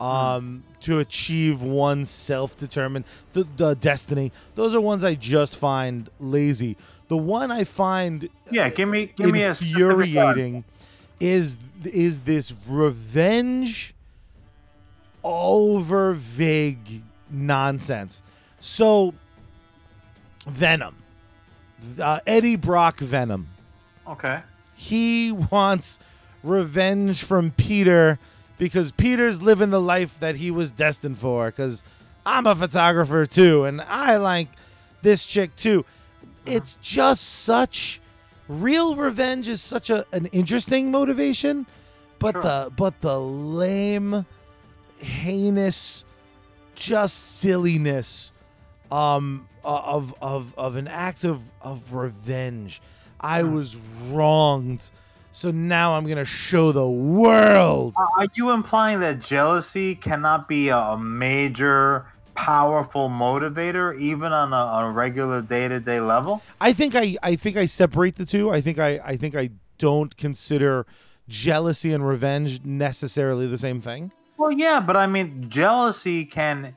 [SPEAKER 1] um, to achieve one's self determined the, the destiny. Those are ones I just find lazy. The one I find
[SPEAKER 2] Yeah, give me give me
[SPEAKER 1] infuriating is is this revenge over vague nonsense. So Venom, uh, Eddie Brock Venom,
[SPEAKER 2] Okay.
[SPEAKER 1] he wants revenge from Peter because Peter's living the life that he was destined for. Because I'm a photographer too, and I like this chick too. It's just such real revenge is such a an interesting motivation, but
[SPEAKER 2] Sure.
[SPEAKER 1] the but the lame, heinous, just silliness um Uh, of of of an act of of revenge. I was wronged. So now I'm going to show the world.
[SPEAKER 2] Are you implying that jealousy cannot be a, a major, powerful motivator, even on a, a regular day-to-day level?
[SPEAKER 1] I think I I think I separate the two. I think I I think I don't consider jealousy and revenge necessarily the same thing.
[SPEAKER 2] Well, yeah, but I mean, jealousy can,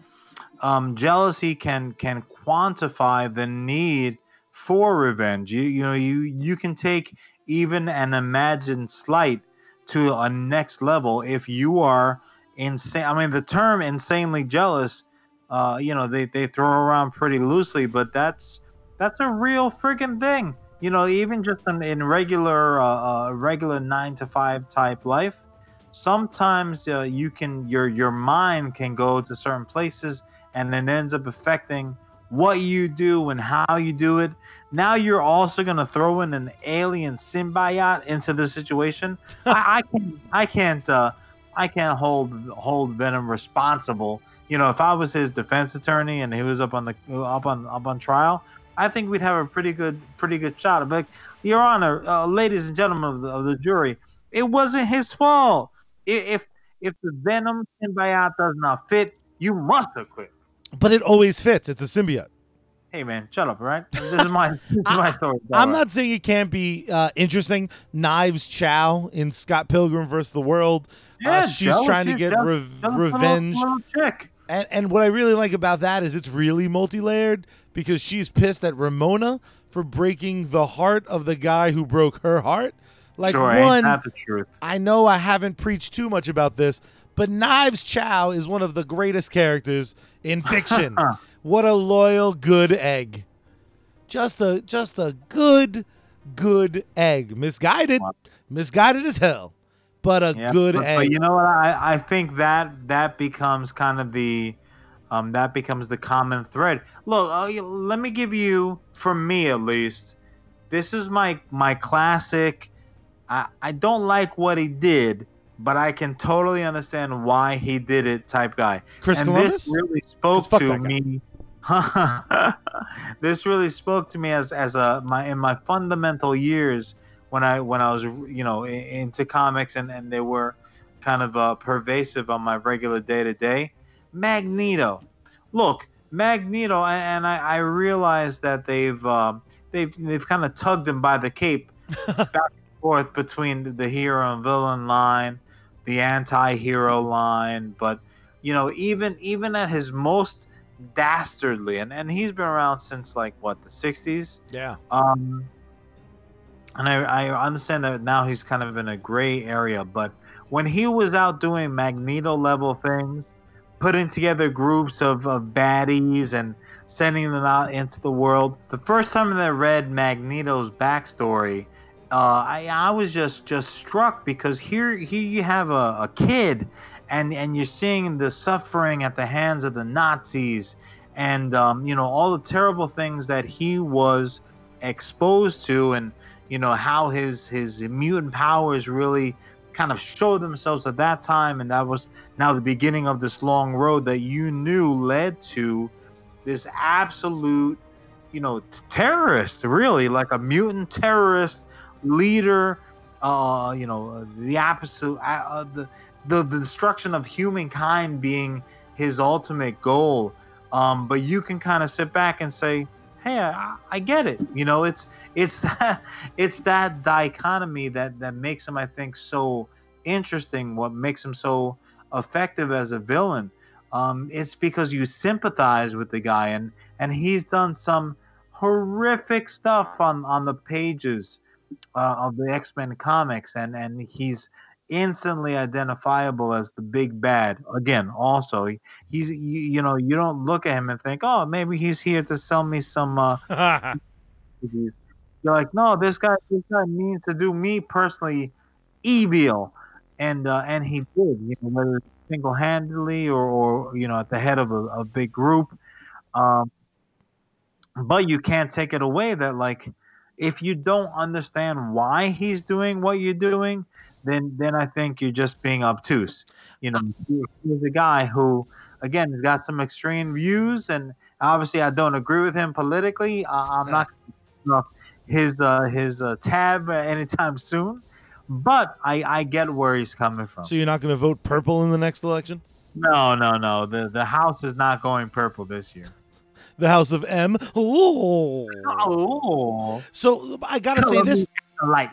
[SPEAKER 2] um, jealousy can can quantify the need for revenge. You you know you you can take even an imagined slight to a next level if you are insane. I mean, the term insanely jealous, uh, you know, they they throw around pretty loosely, but that's that's a real freaking thing. You know, even just in, in regular uh, uh, regular nine to five type life sometimes uh, you can your your mind can go to certain places and it ends up affecting what you do and how you do it. Now you're also going to throw in an alien symbiote into the situation. I, I can i can't uh i can't hold hold venom responsible. You know if i was his defense attorney and he was up on the up on up on trial i think we'd have a pretty good pretty good shot But, your honor uh, ladies and gentlemen of the, of the jury it wasn't his fault. If if the venom symbiote does not fit, you must have quit.
[SPEAKER 1] But it always fits. It's a symbiote.
[SPEAKER 2] Hey man, shut up, right? This is my this is my story.
[SPEAKER 1] I'm not saying it can't be uh, interesting. Knives Chau in Scott Pilgrim vs. the World. uh, she's
[SPEAKER 2] jealous,
[SPEAKER 1] trying to
[SPEAKER 2] she's
[SPEAKER 1] get
[SPEAKER 2] jealous-
[SPEAKER 1] rev-
[SPEAKER 2] jealous
[SPEAKER 1] revenge.
[SPEAKER 2] little.
[SPEAKER 1] And and what I really like about that is it's really multi-layered because she's pissed at Ramona for breaking the heart of the guy who broke her heart. Like
[SPEAKER 2] sure,
[SPEAKER 1] one,
[SPEAKER 2] that the truth?
[SPEAKER 1] I know I haven't preached too much about this, but Knives Chau is one of the greatest characters in fiction. what a loyal, good egg. Just a just a good, good egg. Misguided, misguided as hell, but a
[SPEAKER 2] Yeah,
[SPEAKER 1] good
[SPEAKER 2] but,
[SPEAKER 1] egg.
[SPEAKER 2] But you know what? I, I think that that becomes kind of the um that becomes the common thread. Look, uh, let me give you, for me at least, this is my my classic. I I don't like what he did, but I can totally understand why he did it. Type guy.
[SPEAKER 1] Chris
[SPEAKER 2] and
[SPEAKER 1] Columbus.
[SPEAKER 2] this really spoke to me. this really spoke to me as as a my in my fundamental years when I when I was you know into comics and and they were kind of uh, pervasive on my regular day to day. Magneto, look, Magneto, and I, I realized that they've um they've they've kind of tugged him by the cape back and forth between the hero and villain line, the anti-hero line, but you know even even at his most dastardly and and he's been around since like what the 60s
[SPEAKER 1] yeah.
[SPEAKER 2] um and I, I understand that now he's kind of in a gray area but when he was out doing magneto level things putting together groups of, of baddies and sending them out into the world. The first time that I read Magneto's backstory, uh, I, I was just just struck because here here you have a, a kid and and you're seeing the suffering at the hands of the Nazis and um, you know all the terrible things that he was exposed to and you know how his his mutant powers really kind of showed themselves at that time. And that was now the beginning of this long road that you knew led to this absolute you know terrorist really like a mutant terrorist leader uh you know the absolute uh, the, the the destruction of humankind being his ultimate goal. Um but you can kind of sit back and say hey I, I get it. You know it's it's that it's that dichotomy that that makes him i think so interesting what makes him so effective as a villain. Um it's because you sympathize with the guy and and he's done some horrific stuff on on the pages uh, of the x-men comics and and he's instantly identifiable as the big bad again also. He, he's you, you know you don't look at him and think oh maybe he's here to sell me some uh you're like no this guy this guy means to do me personally evil and uh and he did you know whether single-handedly or or you know at the head of a, a big group. Um but you can't take it away that like if you don't understand why he's doing what you're doing then then I think you're just being obtuse. You know, he's a guy who, again, has got some extreme views, and obviously I don't agree with him politically. Uh, I'm not gonna his uh, his uh, tab anytime soon, but I I get where he's coming from.
[SPEAKER 1] So you're not going to vote purple in the next election?
[SPEAKER 2] No, no, no. The the house is not going purple this year.
[SPEAKER 1] The House of M. Oh.
[SPEAKER 2] Oh.
[SPEAKER 1] So I gotta say this.
[SPEAKER 2] Light.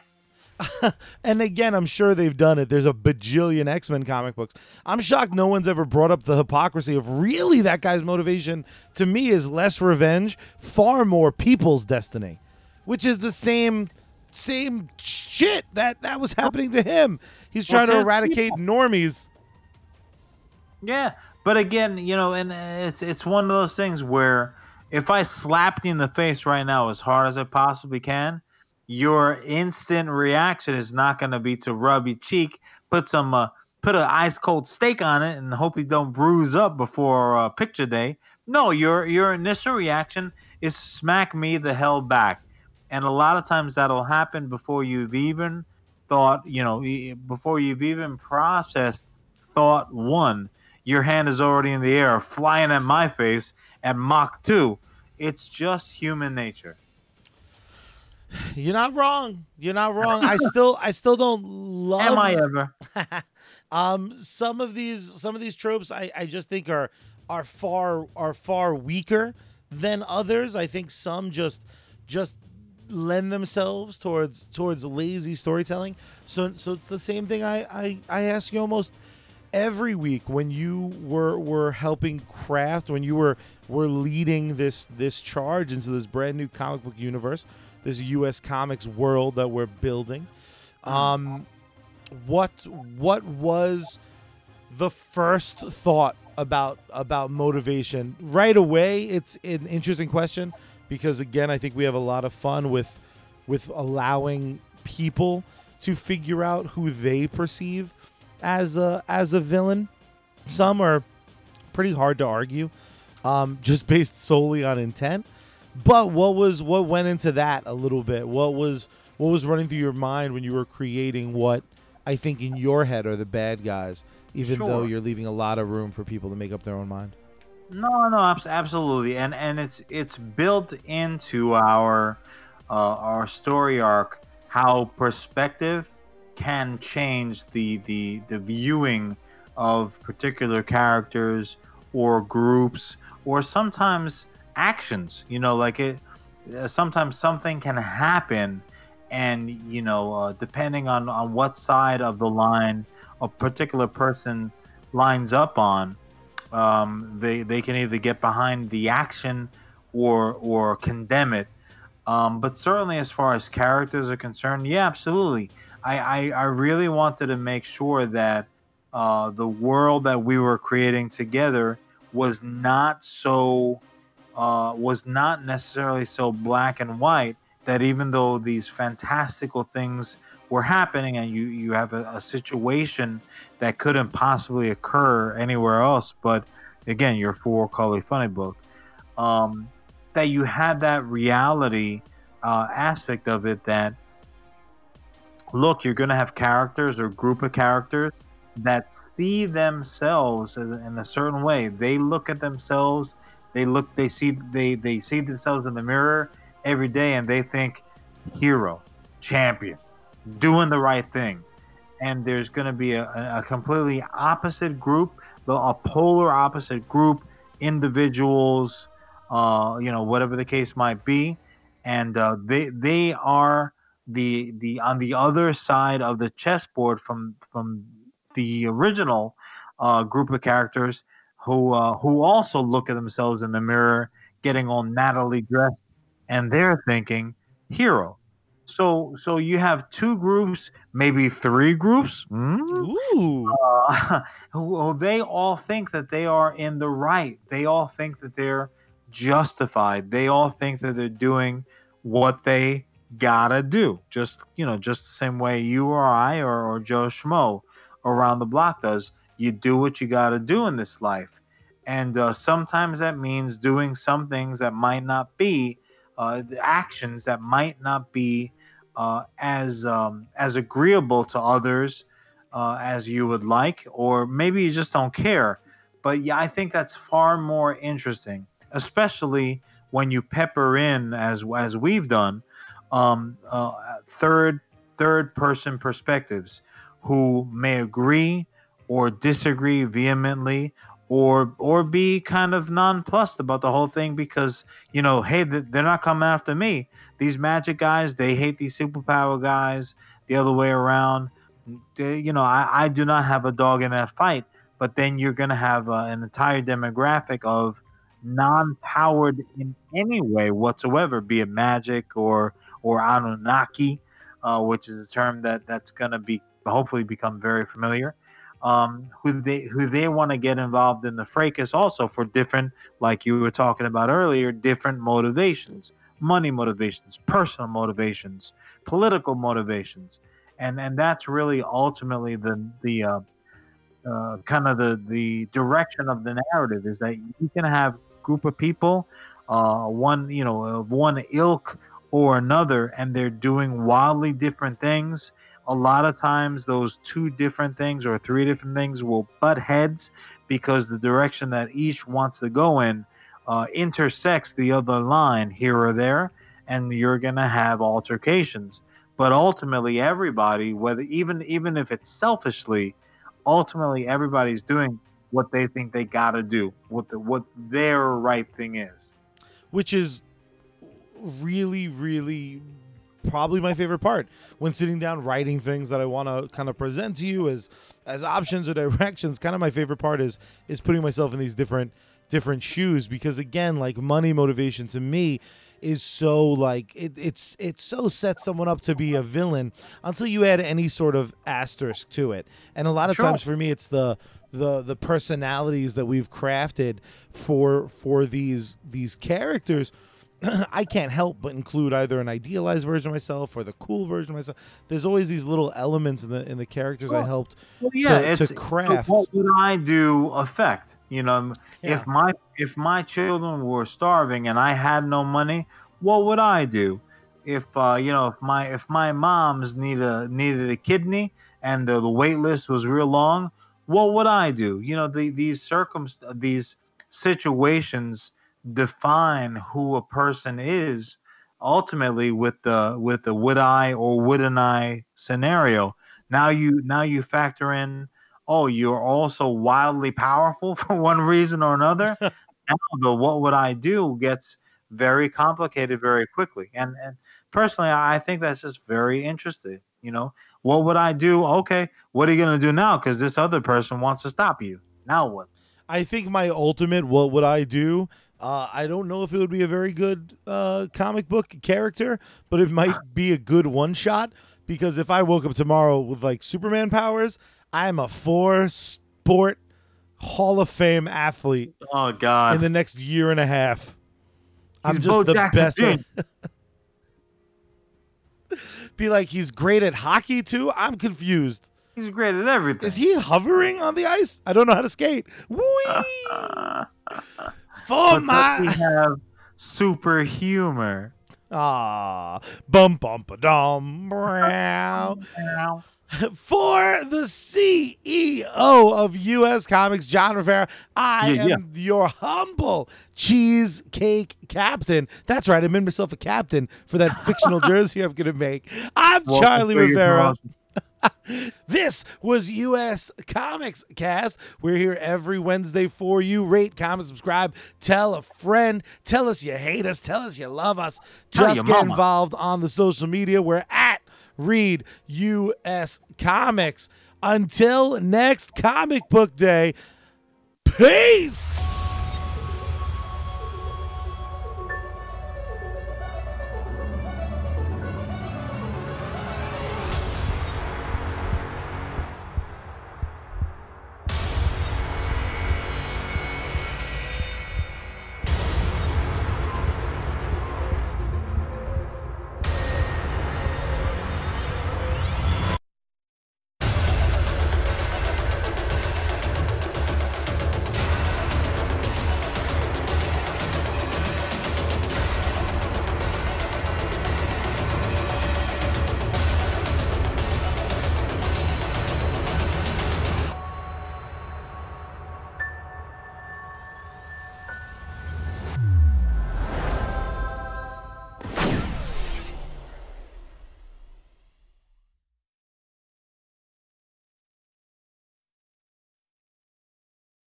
[SPEAKER 1] and again, I'm sure they've done it. There's a bajillion X Men comic books. I'm shocked no one's ever brought up the hypocrisy of really that guy's motivation to me is less revenge, far more people's destiny, which is the same same shit that that was happening to him. He's trying to eradicate people. normies.
[SPEAKER 2] Yeah, but again, you know, and it's it's one of those things where if I slapped you in the face right now as hard as I possibly can, your instant reaction is not going to be to rub your cheek, put some, uh, put an ice cold steak on it, and hope you don't bruise up before uh, picture day. No, your your initial reaction is smack me the hell back, and a lot of times that'll happen before you've even thought, you know, before you've even processed thought one. Your hand is already in the air, flying at my face at Mach two. It's just human nature.
[SPEAKER 1] You're not wrong. You're not wrong. I still I still don't love
[SPEAKER 2] Am I ever?
[SPEAKER 1] um some of these some of these tropes I, I just think are are far are far weaker than others. I think some just just lend themselves towards towards lazy storytelling. So so it's the same thing I I, I ask you almost every week when you were were helping craft when you were were leading this this charge into this brand new comic book universe this U.S. comics world that we're building. Um, what what was the first thought about about motivation right away? It's an interesting question because again, I think we have a lot of fun with with allowing people to figure out who they perceive as a as a villain. Some are pretty hard to argue, um, just based solely on intent. But what was what went into that a little bit? What was what was running through your mind when you were creating what I think in your head are the bad guys, even sure. though you're leaving a lot of room for people to make up their own mind?
[SPEAKER 2] No, no, absolutely, and and it's it's built into our uh, our story arc how perspective can change the the the viewing of particular characters or groups or sometimes actions. You know, like it. Uh, sometimes something can happen, and you know, uh, depending on on what side of the line a particular person lines up on, um, they they can either get behind the action or or condemn it. Um, but certainly, as far as characters are concerned, yeah, absolutely. I, I, I really wanted to make sure that uh, the world that we were creating together was not so uh, was not necessarily so black and white that even though these fantastical things were happening and you you have a, a situation that couldn't possibly occur anywhere else but again your four color funny book um, that you had that reality uh, aspect of it that look you're going to have characters or group of characters that see themselves in a certain way. They look at themselves they look they see they they see themselves in the mirror every day and they think hero champion doing the right thing. And there's going to be a, a completely opposite group a polar opposite group individuals uh, you know whatever the case might be. And uh, they they are the the on the other side of the chessboard from from the original uh, group of characters who uh, who also look at themselves in the mirror, getting all Natalie dressed, and they're thinking hero. So so you have two groups, maybe three groups.
[SPEAKER 1] Mm? Ooh.
[SPEAKER 2] Uh, who, they all think that they are in the right. They all think that they're justified. They all think that they're doing what they gotta do. Just you know, just the same way you or I or, or Joe Schmo around the block does. You do what you gotta do in this life, and uh, sometimes that means doing some things that might not be uh, actions that might not be uh, as um, as agreeable to others uh, as you would like, or maybe you just don't care. But yeah, I think that's far more interesting, especially when you pepper in as as we've done um, uh, third third person perspectives who may agree or disagree vehemently or or be kind of nonplussed about the whole thing because you know hey they're not coming after me. These magic guys they hate these superpower guys the other way around. They, you know I, I do not have a dog in that fight but then you're going to have uh, an entire demographic of non-powered in any way whatsoever be it magic or or Anunnaki, uh, which is a term that that's going to be hopefully become very familiar. Um, who they who they want to get involved in the fracas also for different, like you were talking about earlier, different motivations, money motivations, personal motivations, political motivations, and and that's really ultimately the the uh, uh, kind of the the direction of the narrative is that you can have group of people, uh, one you know one ilk or another and they're doing wildly different things, a lot of times those two different things or three different things will butt heads because the direction that each wants to go in uh, intersects the other line here or there, and you're going to have altercations. But ultimately, everybody, whether even even if it's selfishly, ultimately everybody's doing what they think they got to do, what the, what their right thing is.
[SPEAKER 1] Which is really, really probably my favorite part when sitting down writing things that I want to kind of present to you as as options or directions. Kind of my favorite part is is putting myself in these different different shoes because again, like money motivation to me is so like it, it's it so sets someone up to be a villain until you add any sort of asterisk to it. And a lot of sure. times for me, it's the the the personalities that we've crafted for for these these characters I can't help but include either an idealized version of myself or the cool version of myself. There's always these little elements in the in the characters I helped well, yeah, to, to craft.
[SPEAKER 2] What would I do affect? You know, yeah. if my if my children were starving and I had no money, what would I do? If uh, you know, if my if my mom's need a needed a kidney and the, the wait list was real long, what would I do? You know, the, these circum these situations define who a person is ultimately with the with the would I or wouldn't I scenario. Now you now you factor in oh you're also wildly powerful for one reason or another. now the what would I do gets very complicated very quickly. And and personally I think that's just very interesting. You know, what would I do? Okay, what are you gonna do now? Because this other person wants to stop you. Now what?
[SPEAKER 1] I think my ultimate what would I do uh, I don't know if it would be a very good uh, comic book character, but it might be a good one shot because if I woke up tomorrow with like Superman powers, I am a four sport Hall of Fame athlete
[SPEAKER 2] Oh God.
[SPEAKER 1] in the next year and a half. I'm just
[SPEAKER 2] Bo
[SPEAKER 1] the
[SPEAKER 2] Jackson
[SPEAKER 1] best. Be like he's great at hockey too. I'm confused.
[SPEAKER 2] He's great at everything.
[SPEAKER 1] Is he hovering on the ice? I don't know how to skate. Whee! For
[SPEAKER 2] but does he
[SPEAKER 1] my
[SPEAKER 2] have super humor?
[SPEAKER 1] ah bum bum ba dum brow. For the CEO of US Comics, John Rivera, I
[SPEAKER 2] Yeah, yeah.
[SPEAKER 1] am your humble cheesecake captain. That's right, I made myself a captain for that fictional jersey I'm going to make. I'm
[SPEAKER 2] Welcome
[SPEAKER 1] Charlie Rivera. This was US Comics Cast. We're here every Wednesday for you. Rate, comment, subscribe, tell a friend, tell us you hate us, tell us you love us. Just get
[SPEAKER 2] mama.
[SPEAKER 1] involved on the social media. We're at Read US Comics. Until next comic book day, peace.